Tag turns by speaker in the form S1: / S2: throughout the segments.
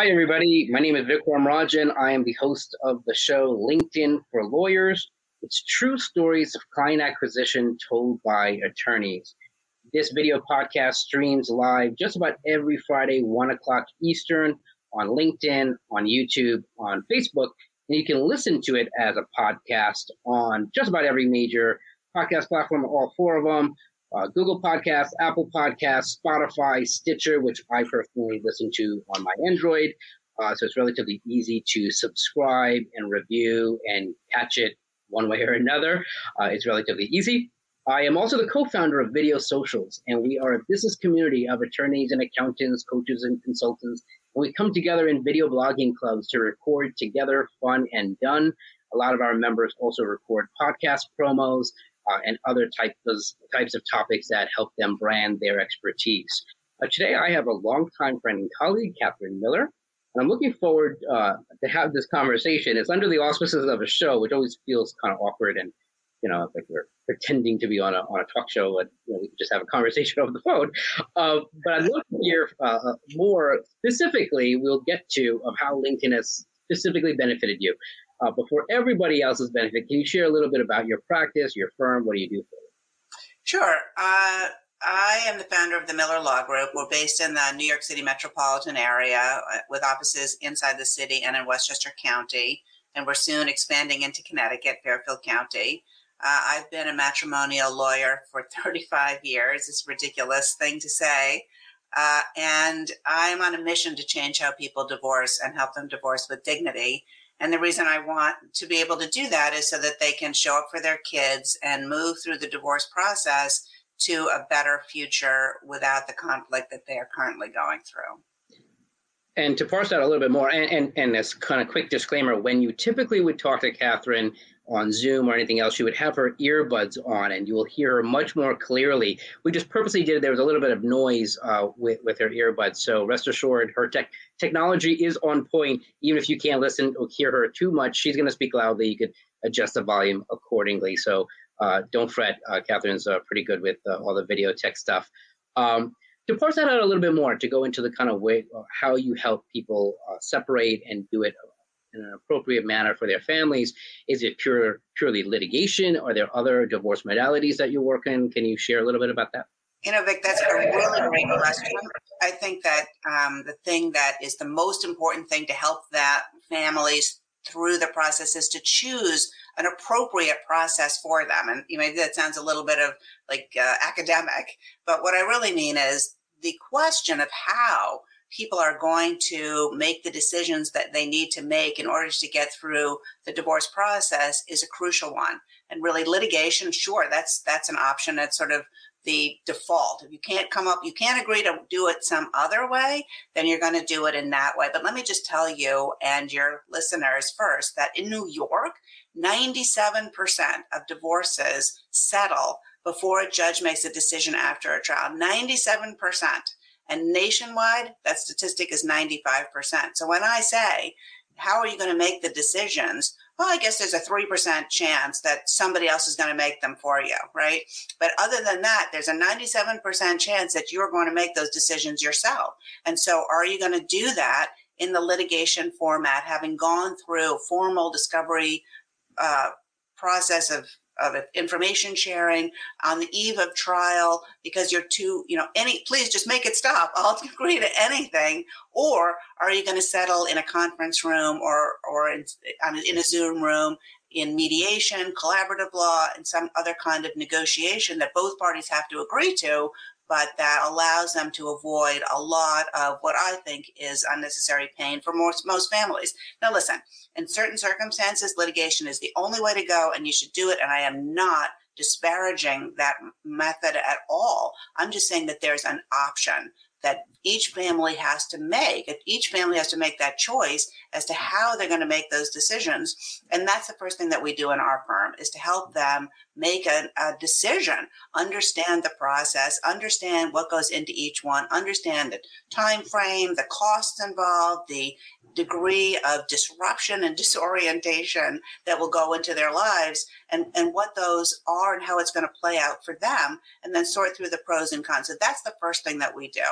S1: Hi, everybody. My name is Vikram Rajan. I am the host of the show LinkedIn for Lawyers. It's true stories of client acquisition told by attorneys. This video podcast streams live just about every Friday, 1 o'clock Eastern, on LinkedIn, on YouTube, on Facebook. And you can listen to it as a podcast on just about every major podcast platform, all four of them uh, Google Podcasts, Apple Podcasts, Spotify, Stitcher, which I personally listen to on my Android. Uh, so it's relatively easy to subscribe and review and catch it one way or another. Uh, it's relatively easy. I am also the co founder of Video Socials, and we are a business community of attorneys and accountants, coaches, and consultants. And we come together in video blogging clubs to record together, fun and done. A lot of our members also record podcast promos uh, and other types of, types of topics that help them brand their expertise. Uh, today, I have a longtime friend and colleague, Catherine Miller, and I'm looking forward uh, to have this conversation. It's under the auspices of a show, which always feels kind of awkward and you know, like we're pretending to be on a on a talk show, and you know, we just have a conversation over the phone. Uh, but I'd love to hear uh, uh, more specifically. We'll get to of how LinkedIn has specifically benefited you uh, before everybody else's benefit, can you share a little bit about your practice, your firm? What do you do for it?
S2: Sure. Uh, I am the founder of the Miller Law Group. We're based in the New York City metropolitan area uh, with offices inside the city and in Westchester County. And we're soon expanding into Connecticut, Fairfield County. Uh, I've been a matrimonial lawyer for 35 years. It's a ridiculous thing to say. Uh, and I'm on a mission to change how people divorce and help them divorce with dignity. And the reason I want to be able to do that is so that they can show up for their kids and move through the divorce process to a better future without the conflict that they are currently going through.
S1: And to parse out a little bit more, and, and, and this kind of quick disclaimer when you typically would talk to Catherine on Zoom or anything else, she would have her earbuds on and you will hear her much more clearly. We just purposely did, there was a little bit of noise uh, with, with her earbuds. So rest assured, her tech technology is on point. Even if you can't listen or hear her too much, she's going to speak loudly. You could adjust the volume accordingly. So uh, don't fret. Uh, Catherine's uh, pretty good with uh, all the video tech stuff. Um, to parse that out a little bit more, to go into the kind of way uh, how you help people separate and do it in an appropriate manner for their families? Is it pure purely litigation? Are there other divorce modalities that you work in? Can you share a little bit about that?
S2: You know, Vic, that's a really great question. I think that um, the thing that is the most important thing to help that families through the process is to choose an appropriate process for them. And you know, that sounds a little bit of like uh, academic, but what I really mean is the question of how people are going to make the decisions that they need to make in order to get through the divorce process is a crucial one. And really litigation, sure, that's that's an option. That's sort of the default. If you can't come up, you can't agree to do it some other way, then you're going to do it in that way. But let me just tell you and your listeners first that in New York, 97% of divorces settle before a judge makes a decision after a trial. 97%. And nationwide, that statistic is 95%. So when I say, how are you going to make the decisions? Well, I guess there's a 3% chance that somebody else is going to make them for you, right? But other than that, there's a 97% chance that you're going to make those decisions yourself. And so are you going to do that in the litigation format, having gone through formal discovery uh, process of of information sharing on the eve of trial because you're too, you know, any, please just make it stop. I'll agree to anything. Or are you going to settle in a conference room or, or in, in a Zoom room in mediation, collaborative law, and some other kind of negotiation that both parties have to agree to, but that allows them to avoid a lot of what I think is unnecessary pain for most, most families. Now, listen, in certain circumstances, litigation is the only way to go, and you should do it. And I am not disparaging that method at all. I'm just saying that there's an option that each family has to make. Each family has to make that choice as to how they're going to make those decisions. And that's the first thing that we do in our firm is to help them make a, a decision, understand the process, understand what goes into each one, understand the time frame, the costs involved, the degree of disruption and disorientation that will go into their lives and, and what those are and how it's going to play out for them and then sort through the pros and cons so that's the first thing that we do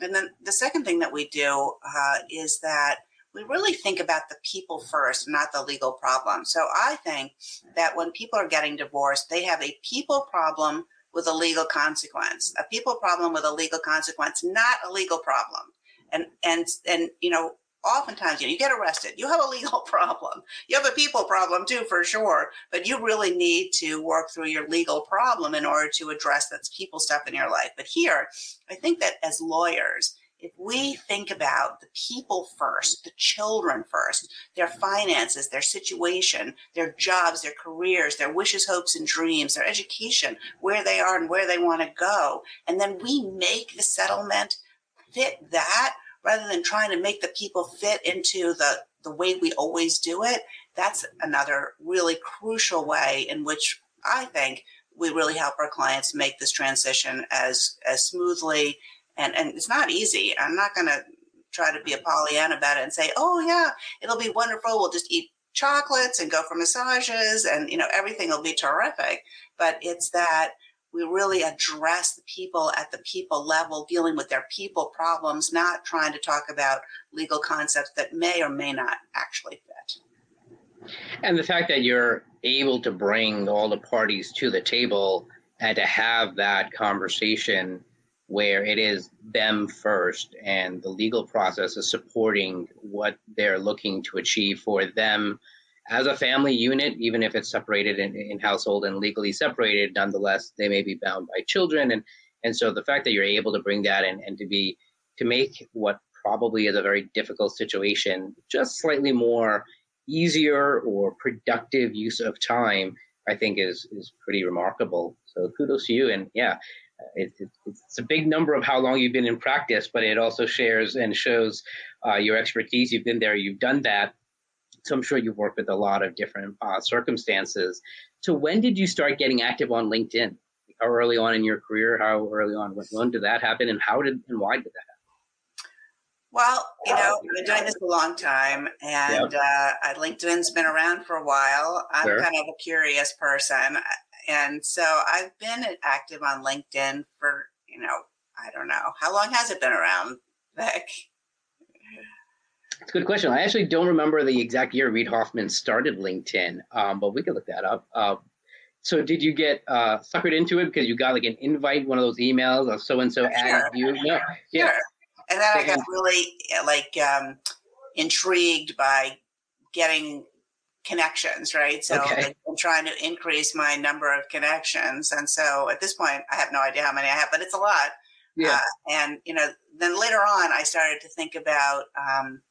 S2: and and then the second thing that we do uh, is that we really think about the people first, not the legal problem. So I think that when people are getting divorced, they have a people problem with a legal consequence, a people problem with a legal consequence, not a legal problem. And and and you know, oftentimes you, know, you get arrested, you have a legal problem. You have a people problem too, for sure. But you really need to work through your legal problem in order to address that people stuff in your life. But here, I think that as lawyers, if we think about the people first, the children first, their finances, their situation, their jobs, their careers, their wishes, hopes, and dreams, their education, where they are and where they want to go, and then we make the settlement fit that rather than trying to make the people fit into the, the way we always do it, that's another really crucial way in which I think we really help our clients make this transition as as smoothly and and it's not easy. I'm not going to try to be a Pollyanna about it and say, "Oh yeah, it'll be wonderful. We'll just eat chocolates and go for massages, and you know everything will be terrific." But it's that we really address the people at the people level, dealing with their people problems, not trying to talk about legal concepts that may or may not actually fit.
S1: And the fact that you're able to bring all the parties to the table and to have that conversation where it is them first and the legal process is supporting what they're looking to achieve for them as a family unit, even if it's separated in, in household and legally separated, nonetheless, they may be bound by children. And, and so the fact that you're able to bring that in and to be, to make what probably is a very difficult situation just slightly more easier or productive use of time, I think is, is pretty remarkable. So kudos to you. And yeah, it, it, it's a big number of how long you've been in practice, but it also shares and shows uh, your expertise. You've been there, you've done that. So I'm sure you've worked with a lot of different uh, circumstances. So when did you start getting active on LinkedIn? How early on in your career? How early on? When did that happen? And how did and why did that happen?
S2: Well, you know, I've been doing this a long time, and yep. uh, LinkedIn's been around for a while. I'm sure. kind of a curious person, and so I've been active on LinkedIn for you know, I don't know how long has it been around, Vic?
S1: It's a good question. I actually don't remember the exact year Reid Hoffman started LinkedIn, um, but we could look that up. Uh, so did you get uh, suckered into it because you got like an invite, one of those emails of so and so added you?
S2: No, yeah. Sure. And then I got really like um, intrigued by getting connections, right? So okay. I'm trying to increase my number of connections, and so at this point, I have no idea how many I have, but it's a lot. Yeah. Uh, and you know, then later on, I started to think about um,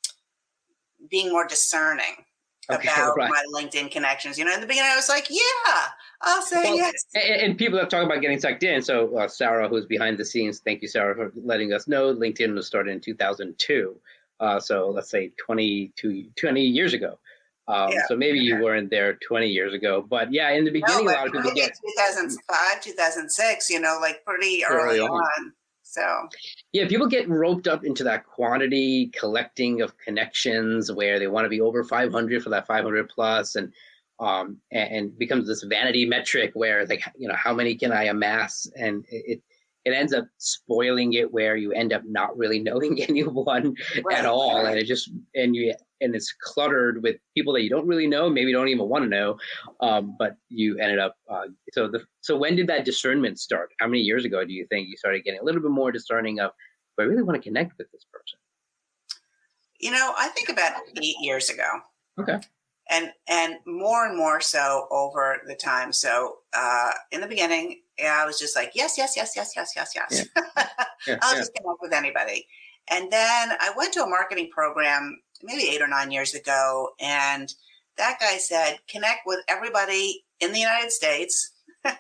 S2: being more discerning okay, about right. my LinkedIn connections. You know, in the beginning, I was like, yeah, I'll say well, yes.
S1: And, and, people have talked about getting sucked in. So, uh, Sarah, who's behind the scenes, thank you, Sarah, for letting us know LinkedIn was started in 2002. Uh, so, let's say 22, 20 years ago. Um, yeah. So maybe you weren't there 20 years ago, but yeah, in the beginning, no, a lot of people get
S2: 2005, 2006. You know, like pretty early, early on. on. So
S1: yeah, people get roped up into that quantity collecting of connections where they want to be over 500 for that 500 plus, and um, and, becomes this vanity metric where like you know how many can I amass, and it it ends up spoiling it where you end up not really knowing anyone right. at all, and it just and you and it's cluttered with people that you don't really know, maybe don't even want to know, um, but you ended up. Uh, so the so when did that discernment start? How many years ago do you think you started getting a little bit more discerning of, I really want to connect with this person?
S2: You know, I think about eight years ago.
S1: Okay.
S2: And and more and more so over the time. So uh, in the beginning, yeah, I was just like, yes, yes, yes, yes, yes, yes, yes. Yeah. Yeah, I'll yeah. just connect with anybody. And then I went to a marketing program maybe eight or nine years ago, and that guy said, connect with everybody in the United States, and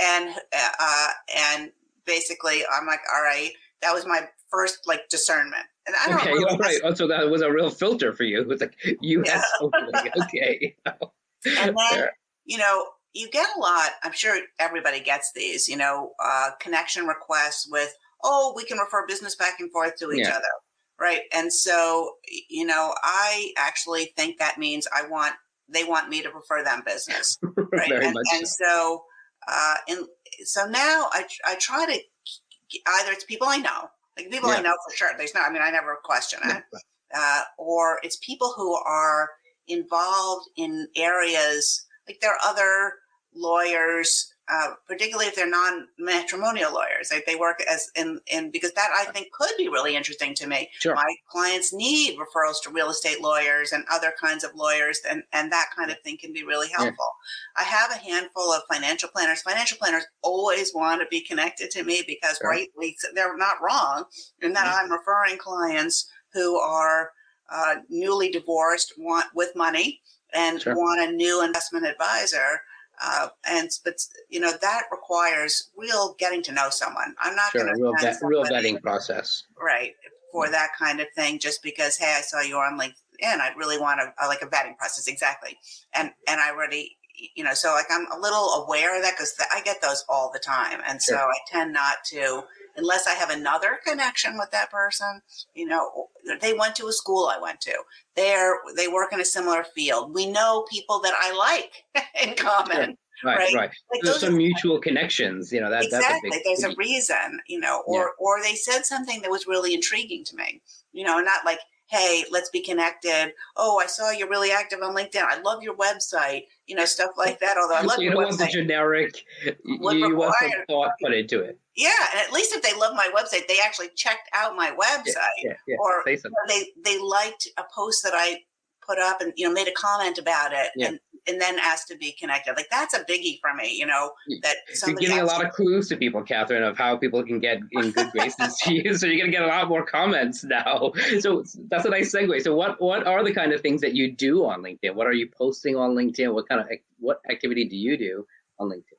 S2: and uh, and basically, I'm like, all right, that was my first like discernment. And I don't
S1: okay, all right. Oh, so that was a real filter for you. It was like U.S. Yeah. Okay.
S2: and then you know you get a lot. I'm sure everybody gets these. You know, uh, connection requests with, oh, we can refer business back and forth to each yeah. other right and so you know i actually think that means i want they want me to refer them business right and, and, so uh and so now i i try to either it's people i know Like people yeah. I know for sure. There's not. I mean, I never question it. Uh, or it's people who are involved in areas like there are other lawyers uh, particularly if they're non-matrimonial lawyers. Like they work as in, in because that I think could be really interesting to me. Sure. My clients need referrals to real estate lawyers and other kinds of lawyers, and and that kind of thing can be really helpful. Yeah. I have a handful of financial planners. Financial planners always want to be connected to me because sure. rightly they're not wrong in that mm-hmm. I'm referring clients who are uh, newly divorced, want with money, and sure. want a new investment advisor uh, and but you know that requires real getting to know someone. I'm not sure, going to
S1: real, vet, real vetting process,
S2: right? For that kind of thing, just because hey, I saw you on LinkedIn, I really want to like a vetting process exactly, and and I already you know so like I'm a little aware of that because I get those all the time, and sure. so I tend not to unless I have another connection with that person. You know, they went to a school I went to. They're they work in a similar field. We know people that I like in common.
S1: Right, right. right. Like There's some mutual connections, you know. That
S2: exactly. That's a There's a reason, you know, or yeah. or they said something that was really intriguing to me, you know, not like hey, let's be connected. Oh, I saw you're really active on LinkedIn. I love your website. You know, stuff like that. Although I love
S1: you
S2: don't
S1: want the generic. you want some thought put into it.
S2: Yeah, and at least if they love my website, they actually checked out my website,
S1: yeah, yeah, yeah.
S2: or they they liked a post that I put up and you know made a comment about it, and and then asked to be connected. Like that's a biggie for me, you know. That
S1: you're giving a lot of clues to people, Catherine, of how people can get in good graces to you. So you're gonna get a lot more comments now. So that's a nice segue. So what what are the kind of things that you do on LinkedIn? What are you posting on LinkedIn? What kind of what activity do you do on LinkedIn?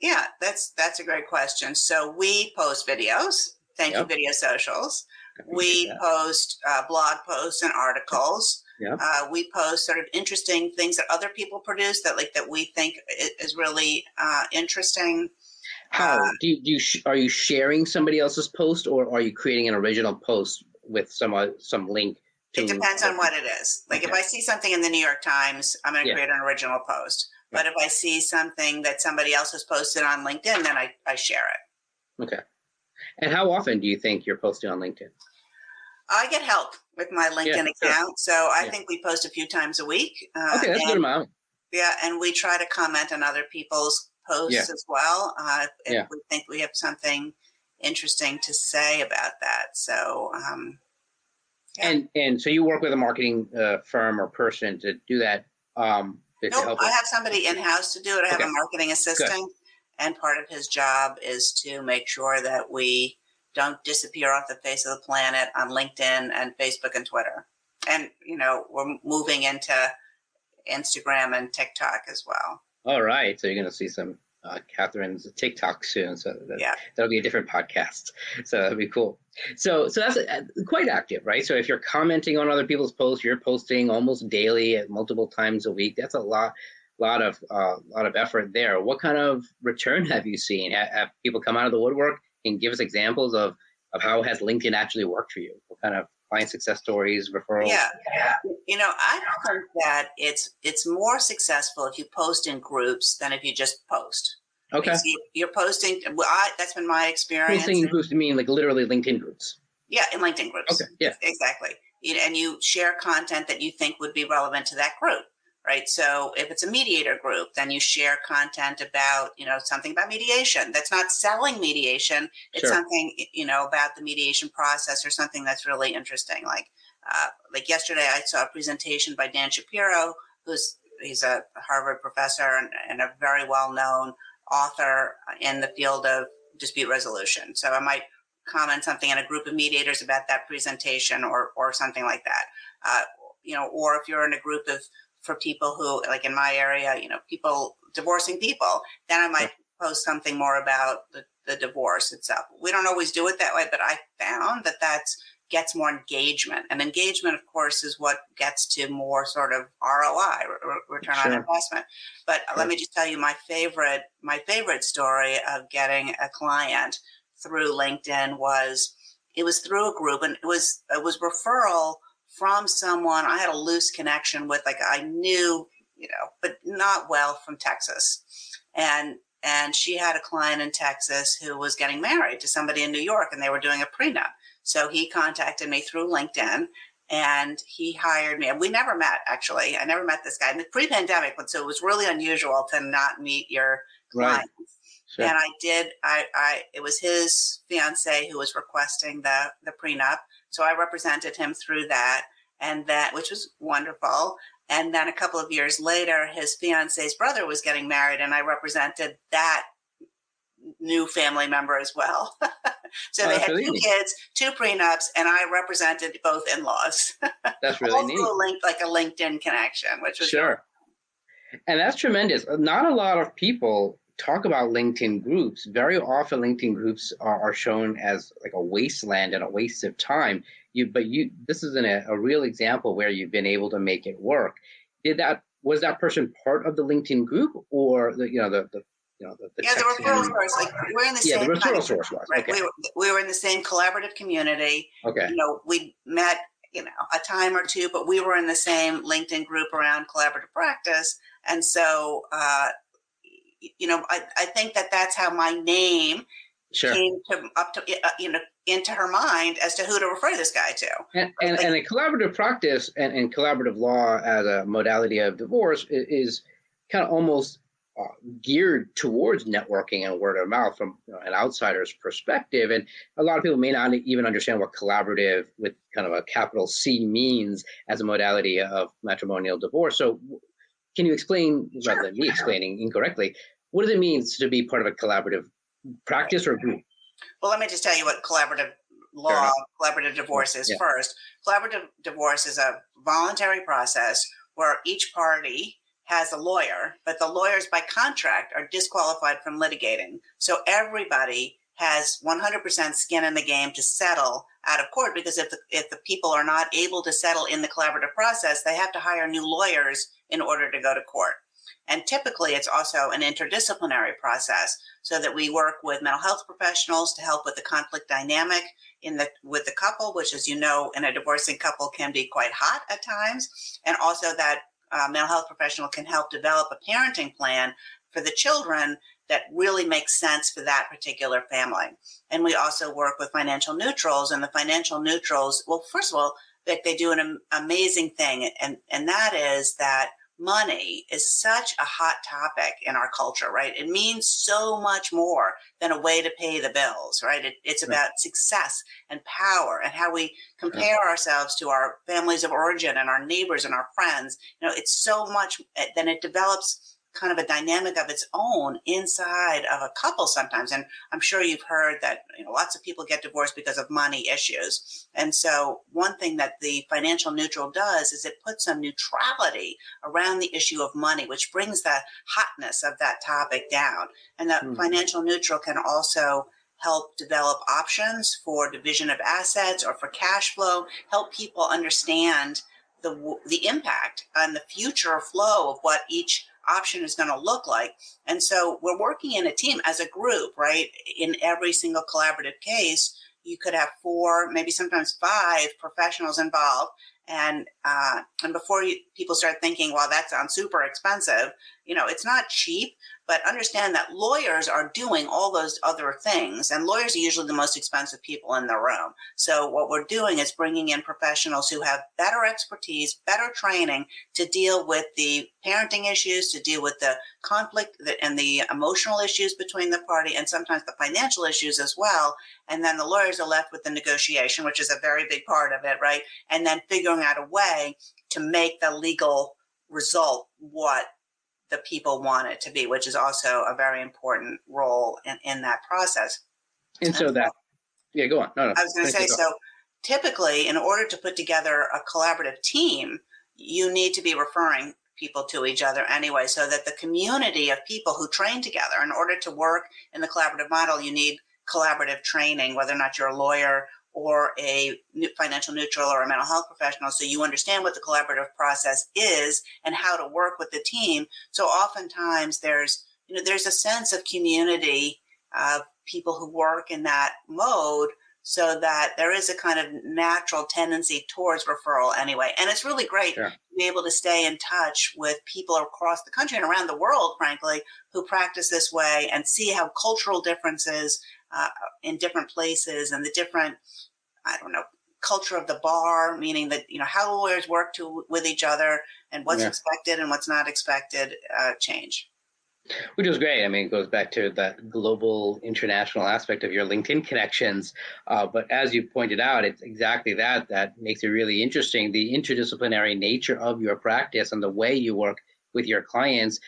S2: Yeah, that's that's a great question. So we post videos. Thank yep. you, Video Socials. We post uh, blog posts and articles. Yeah. Uh, we post sort of interesting things that other people produce that like that we think is really uh, interesting.
S1: How uh, do you, do you sh- are you sharing somebody else's post or are you creating an original post with some uh, some link?
S2: To- it depends on what it is. Like okay. if I see something in the New York Times, I'm going to yeah. create an original post. But if I see something that somebody else has posted on LinkedIn, then I, I share it.
S1: Okay. And how often do you think you're posting on LinkedIn?
S2: I get help with my LinkedIn yeah, account. Sure. So I yeah. think we post a few times a week.
S1: Uh, okay, that's and, a good amount.
S2: Yeah, and we try to comment on other people's posts yeah. as well uh, if we think we have something interesting to say about that. So, um,
S1: and and so you work with a marketing uh, firm or person to do that. Um,
S2: no, nope, I have somebody in house to do it. I have okay. a marketing assistant, Good. and part of his job is to make sure that we don't disappear off the face of the planet on LinkedIn and Facebook and Twitter. And, you know, we're moving into Instagram and TikTok as well.
S1: All right. So you're going to see some uh, Catherine's TikTok soon. So that,
S2: yeah.
S1: that'll be a different podcast. So that'll be cool. So, so that's uh, quite active, right? So if you're commenting on other people's posts, you're posting almost daily at multiple times a week. That's a lot, lot of, uh, lot of effort there. What kind of return have you seen? Have, have people come out of the woodwork and give us examples of of how has LinkedIn actually worked for you? What kind of client success stories, referrals?
S2: Yeah, you know, I think that it's it's more successful if you post in groups than if you just post.
S1: Okay,
S2: you're posting. Well, I, that's been my experience.
S1: Posting in groups, to mean like literally LinkedIn groups.
S2: Yeah, in LinkedIn groups.
S1: Okay, yeah,
S2: exactly. And you share content that you think would be relevant to that group right? So if it's a mediator group, then you share content about, you know, something about mediation. That's not selling mediation. It's sure. something, you know, about the mediation process or something that's really interesting. Like, uh, like yesterday, I saw a presentation by Dan Shapiro, who's he's a Harvard professor and, and a very well known author in the field of dispute resolution. So I might comment something in a group of mediators about that presentation or or something like that. Uh, you know, or if you're in a group of for people who, like in my area, you know, people divorcing people, then I might post something more about the, the divorce itself. We don't always do it that way, but I found that that's gets more engagement. And engagement, of course, is what gets to more sort of ROI, return sure. on investment. But sure. let me just tell you my favorite, my favorite story of getting a client through LinkedIn was it was through a group and it was it was referral from someone I had a loose connection with, like I knew, you know, but not well from Texas. And and she had a client in Texas who was getting married to somebody in New York and they were doing a prenup. So he contacted me through LinkedIn and he hired me. And we never met, actually. I never met this guy. In the pre pandemic, so it was really unusual to not meet your clients. Right. Sure. And I did, I, I, it was his fiance who was requesting the, the prenup. So I represented him through that and that, which was wonderful. And then a couple of years later, his fiance's brother was getting married, and I represented that new family member as well. so they had two kids, two prenups, and I represented both in-laws.
S1: That's really neat.
S2: Link, like a LinkedIn connection, which was
S1: sure. And that's tremendous. Not a lot of people talk about LinkedIn groups. Very often, LinkedIn groups are, are shown as like a wasteland and a waste of time you but you this is an, a real example where you've been able to make it work did that was that person part of the linkedin group or the you know the, the you know, the,
S2: the yeah, the referral source. Like we're in the
S1: yeah,
S2: same.
S1: the referral source was
S2: right. Okay. We, were, we were in the same collaborative community.
S1: Okay.
S2: You know, we met, you know, a time or two, but we were in the same LinkedIn group around collaborative practice, and so, uh, you know, I, I think that that's how my name
S1: sure.
S2: came to up to uh, you know into her mind as to who to refer this guy to.
S1: And, and, like, and a collaborative practice and, and, collaborative law as a modality of divorce is, is kind of almost uh, geared towards networking and word of mouth from you know, an outsider's perspective. And a lot of people may not even understand what collaborative with kind of a capital C means as a modality of matrimonial divorce. So, can you explain, sure. rather than me explaining incorrectly, what does it mean to be part of a collaborative practice or group?
S2: Well, let me just tell you what collaborative law, collaborative divorce is yeah. first. Collaborative divorce is a voluntary process where each party has a lawyer, but the lawyers by contract are disqualified from litigating. So everybody has 100% skin in the game to settle out of court because if the, if the people are not able to settle in the collaborative process, they have to hire new lawyers in order to go to court. And typically, it's also an interdisciplinary process so that we work with mental health professionals to help with the conflict dynamic in the with the couple, which, as you know, in a divorcing couple can be quite hot at times, and also that uh, mental health professional can help develop a parenting plan for the children that really makes sense for that particular family. And we also work with financial neutrals, and the financial neutrals, well, first of all, they, they do an amazing thing, and and that is that money is such a hot topic in our culture, right? It means so much more than a way to pay the bills, right? It, it's about success and power and how we compare ourselves to our families of origin and our neighbors and our friends. You know, it's so much, eh, then it develops kind of a dynamic of its own inside of a couple sometimes. And I'm sure you've heard that you know, lots of people get divorced because of money issues. And so one thing that the financial neutral does is it puts some neutrality around the issue of money, which brings the hotness of that topic down. And that mm-hmm. financial neutral can also help develop options for division of assets or for cash flow, help people understand the, the impact on the future flow of what each option is going to look like. And so we're working in a team as a group, right? In every single collaborative case, you could have four, maybe sometimes five professionals involved. And uh, and before you, people start thinking, well, that sounds super expensive, you know, it's not cheap, but understand that lawyers are doing all those other things and lawyers are usually the most expensive people in the room. So what we're doing is bringing in professionals who have better expertise better training to deal with the parenting issues to deal with the conflict and the emotional issues between the party and sometimes the financial issues as well. And then the lawyers are left with the negotiation which is a very big part of it right? And then figuring out a way to make the legal result what the people want it to be, which is also a very important role in, in that process.
S1: And so that, yeah, go on. No, no.
S2: I was going to say, so typically, in order to put together a collaborative team, you need to be referring people to each other anyway, so that the community of people who train together, in order to work in the collaborative model, you need collaborative training, whether or not you're a lawyer or a financial neutral or a mental health professional so you understand what the collaborative process is and how to work with the team. So oftentimes there's you know there's a sense of community of people who work in that mode so that there is a kind of natural tendency towards referral anyway and it's really great sure. to be able to stay in touch with people across the country and around the world frankly who practice this way and see how cultural differences uh, in different places and the different I don't know, culture of the bar, meaning that you know how lawyers work to with each other and what's yeah. expected and what's not expected uh, change.
S1: Which was great. I mean, it goes back to that global international aspect of your LinkedIn connections. Uh, but as you pointed out, it's exactly that that makes it really interesting. The interdisciplinary nature of your practice and the way you work with your clients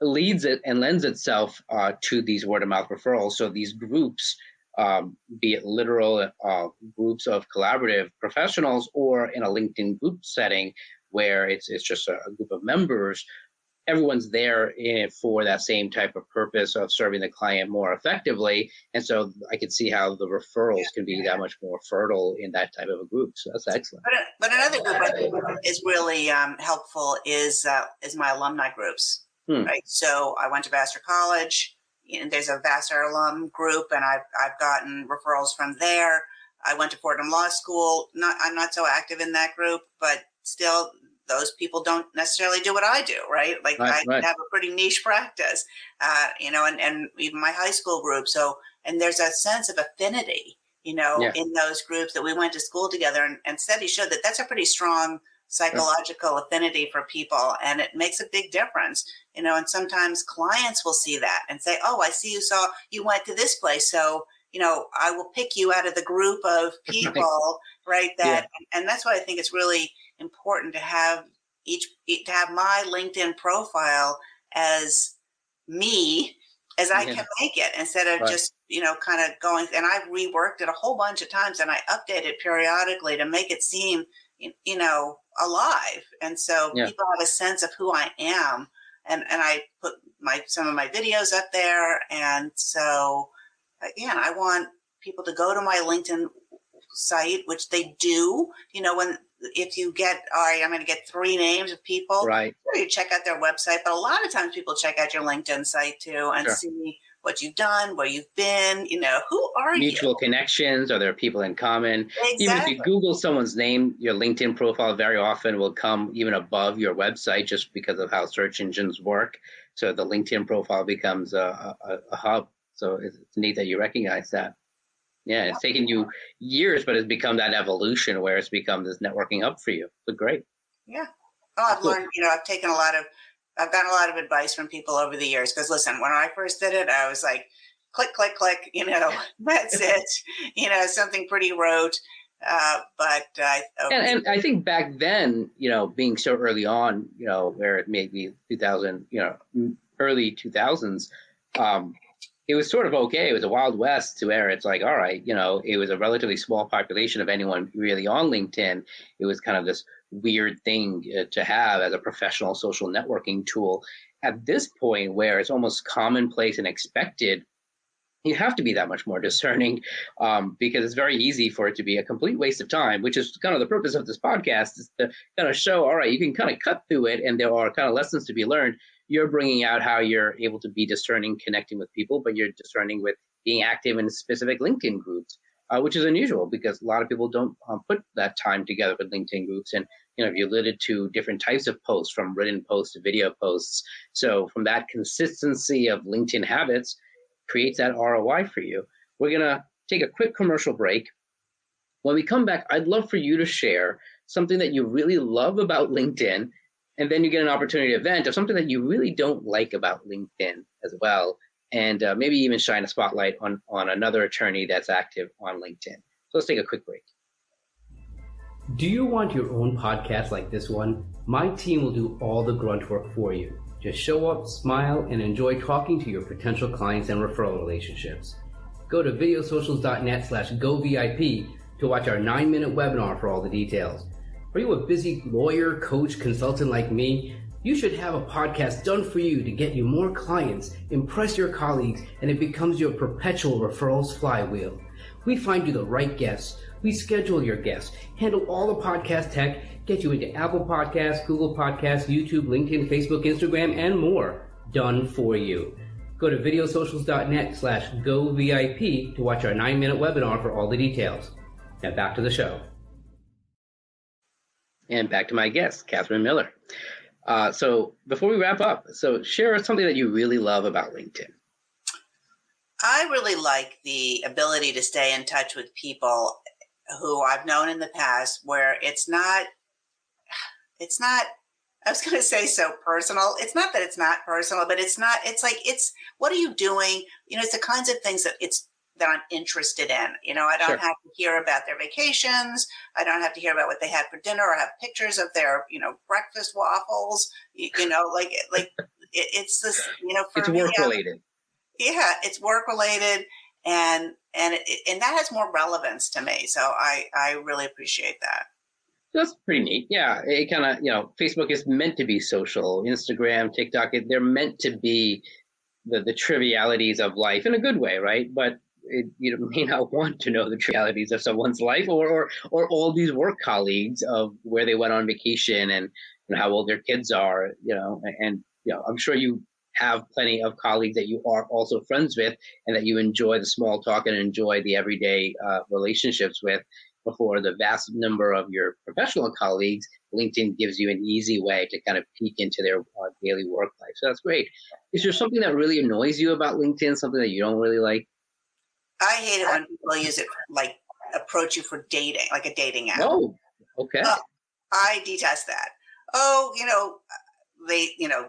S1: leads it and lends itself uh, to these word of mouth referrals. So these groups, um, be it literal uh, groups of collaborative professionals or in a LinkedIn group setting where it's it's just a, a group of members, everyone's there in, for that same type of purpose of serving the client more effectively. And so I can see how the referrals can be that much more fertile in that type of a group. So that's excellent.
S2: But, but another group I think is really um, helpful is uh, is my alumni groups. Hmm. Right. So I went to Vassar College. And there's a Vassar alum group, and I've I've gotten referrals from there. I went to Fordham Law School. Not I'm not so active in that group, but still those people don't necessarily do what I do, right? Like right, I right. have a pretty niche practice, uh, you know, and, and even my high school group. So, and there's a sense of affinity, you know, yeah. in those groups that we went to school together and, and studies showed that that's a pretty strong psychological affinity for people and it makes a big difference you know and sometimes clients will see that and say oh i see you saw you went to this place so you know i will pick you out of the group of people right that yeah. and that's why i think it's really important to have each to have my linkedin profile as me as i yeah. can make it instead of right. just you know kind of going and i've reworked it a whole bunch of times and i update it periodically to make it seem you know alive and so yeah. people have a sense of who i am and and i put my some of my videos up there and so again i want people to go to my linkedin site which they do you know when if you get all right i'm going to get three names of people
S1: right
S2: you check out their website but a lot of times people check out your linkedin site too and sure. see what you've done, where you've been, you know, who are
S1: Mutual you? Mutual connections, are there people in common? Exactly. Even if you Google someone's name, your LinkedIn profile very often will come even above your website just because of how search engines work. So the LinkedIn profile becomes a, a, a hub. So it's neat that you recognize that. Yeah, it's taken you years, but it's become that evolution where it's become this networking hub for you. But great.
S2: Yeah. Oh, I've cool. learned, you know, I've taken a lot of I've gotten a lot of advice from people over the years because listen, when I first did it, I was like, click, click, click, you know, that's it, you know, something pretty rote. Uh, but uh,
S1: and, and, I think back then, you know, being so early on, you know, where it may be 2000, you know, early 2000s, um, it was sort of okay. It was a wild west to where it's like, all right, you know, it was a relatively small population of anyone really on LinkedIn. It was kind of this weird thing uh, to have as a professional social networking tool. At this point, where it's almost commonplace and expected, you have to be that much more discerning um, because it's very easy for it to be a complete waste of time, which is kind of the purpose of this podcast is to kind of show, all right, you can kind of cut through it and there are kind of lessons to be learned. You're bringing out how you're able to be discerning, connecting with people, but you're discerning with being active in specific LinkedIn groups uh, which is unusual because a lot of people don't um, put that time together with LinkedIn groups. And you know, you alluded to different types of posts, from written posts to video posts. So from that consistency of LinkedIn habits, creates that ROI for you. We're gonna take a quick commercial break. When we come back, I'd love for you to share something that you really love about LinkedIn, and then you get an opportunity to vent of something that you really don't like about LinkedIn as well and uh, maybe even shine a spotlight on, on another attorney that's active on LinkedIn. So let's take a quick break. Do you want your own podcast like this one? My team will do all the grunt work for you. Just show up, smile, and enjoy talking to your potential clients and referral relationships. Go to videosocials.net slash govip to watch our nine minute webinar for all the details. Are you a busy lawyer, coach, consultant like me? You should have a podcast done for you to get you more clients, impress your colleagues, and it becomes your perpetual referrals flywheel. We find you the right guests. We schedule your guests, handle all the podcast tech, get you into Apple Podcasts, Google Podcasts, YouTube, LinkedIn, Facebook, Instagram, and more. Done for you. Go to videosocials.net slash govip to watch our nine minute webinar for all the details. Now back to the show. And back to my guest, Catherine Miller. Uh, so before we wrap up, so share something that you really love about LinkedIn.
S2: I really like the ability to stay in touch with people who I've known in the past where it's not, it's not, I was going to say so personal. It's not that it's not personal, but it's not, it's like, it's, what are you doing? You know, it's the kinds of things that it's, that I'm interested in. You know, I don't sure. have to hear about their vacations. I don't have to hear about what they had for dinner or have pictures of their, you know, breakfast waffles. You, you know, like, like it, it's this, you know, for
S1: it's work related.
S2: Yeah, it's work related and and it, and that has more relevance to me. So I I really appreciate that.
S1: That's pretty neat. Yeah, it kind of you know Facebook is meant to be social. Instagram, TikTok, they're meant to be the the trivialities of life in a good way, right? But it, you may not want to know the trivialities of someone's life or, or or all these work colleagues of where they went on vacation and, and how old their kids are, you know, and you know, I'm sure you have plenty of colleagues that you are also friends with and that you enjoy the small talk and enjoy the everyday uh, relationships with before the vast number of your professional colleagues linkedin gives you an easy way to kind of peek into their uh, daily work life. So that's great. Is there something that really annoys you about linkedin something that you don't really like
S2: i hate it when people use it like approach you for dating like a dating app.
S1: Oh okay. Uh,
S2: i detest that. Oh you know they you know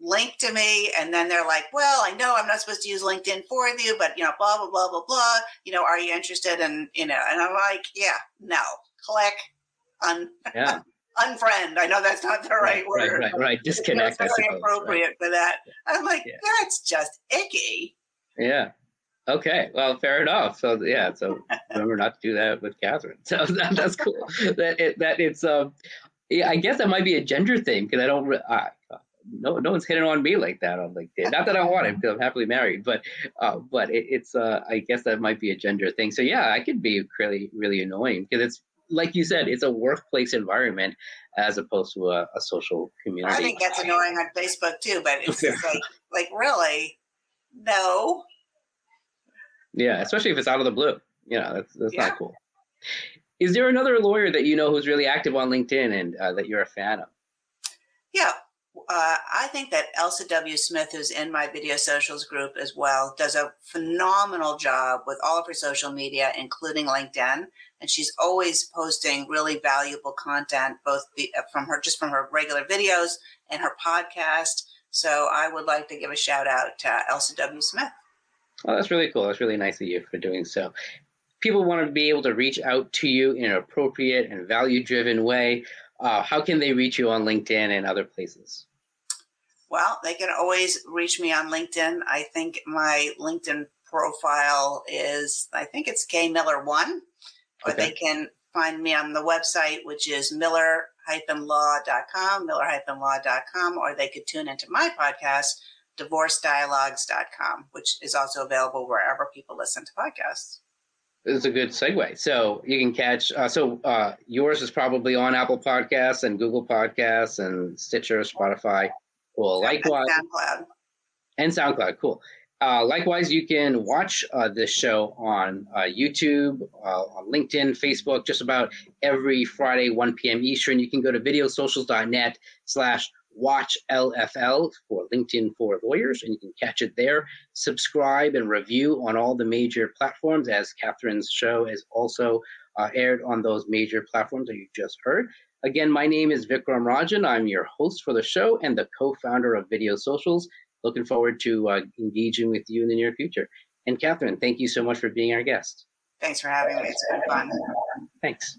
S2: link to me and then they're like well i know i'm not supposed to use linkedin for you but you know blah blah blah blah blah. You know are you interested in you know? And i'm like yeah no. Click. Un yeah. unfriend. I know that's not the right,
S1: right
S2: word.
S1: right right, right. disconnect
S2: it's really appropriate right. for that. I'm like yeah. that's just icky.
S1: Yeah Okay, well, fair enough. So yeah, so remember not to do that with Catherine. So that, that's cool. that it, that it's um, yeah, I guess that might be a gender thing because I don't. I, no no one's hitting on me like that on LinkedIn. Not that I want it because I'm happily married, but uh, but it, it's uh, I guess that might be a gender thing. So yeah, I could be really really annoying because it's like you said, it's a workplace environment as opposed to a, a social community. I
S2: think that's annoying on Facebook too, but it's like like really no.
S1: Yeah, especially if it's out of the blue. You know, that's that's yeah. not cool. Is there another lawyer that you know who's really active on LinkedIn and uh, that you're a fan of?
S2: Yeah, uh, I think that Elsa W. Smith, who's in my video socials group as well, does a phenomenal job with all of her social media, including LinkedIn. And she's always posting really valuable content, both uh, from her, just from her regular videos and her podcast. So I would like to give a shout out to Elsa W. Smith.
S1: Oh, that's really cool. That's really nice of you for doing so. People want to be able to reach out to you in an appropriate and value driven way uh, how can they reach you on LinkedIn and other places?
S2: Well, they can always reach me on LinkedIn. I think my LinkedIn profile is, I think it's K Miller One, or okay. they can find me on the website, which is miller-law.com, miller-law.com, or they could tune into my podcast, divorcedialogues.com, which is also available wherever people listen to podcasts
S1: is a good segue. So you can catch. Uh, so uh, yours is probably on Apple Podcasts and Google Podcasts and Stitcher, Spotify. Cool. Likewise, SoundCloud. and SoundCloud. Cool. Uh, likewise, you can watch uh, this show on uh, YouTube, uh, on LinkedIn, Facebook, just about every Friday, 1 p.m. Eastern. You can go to videosocials.net slash watch LFL for LinkedIn for Lawyers, and you can catch it there. Subscribe and review on all the major platforms, as Catherine's show is also uh, aired on those major platforms that you just heard. Again, my name is Vikram Rajan. I'm your host for the show and the co founder of Video Socials. Looking forward to uh, engaging with you in the near future. And Catherine, thank you so much for being our guest.
S2: Thanks for having me. It's been fun.
S1: Thanks.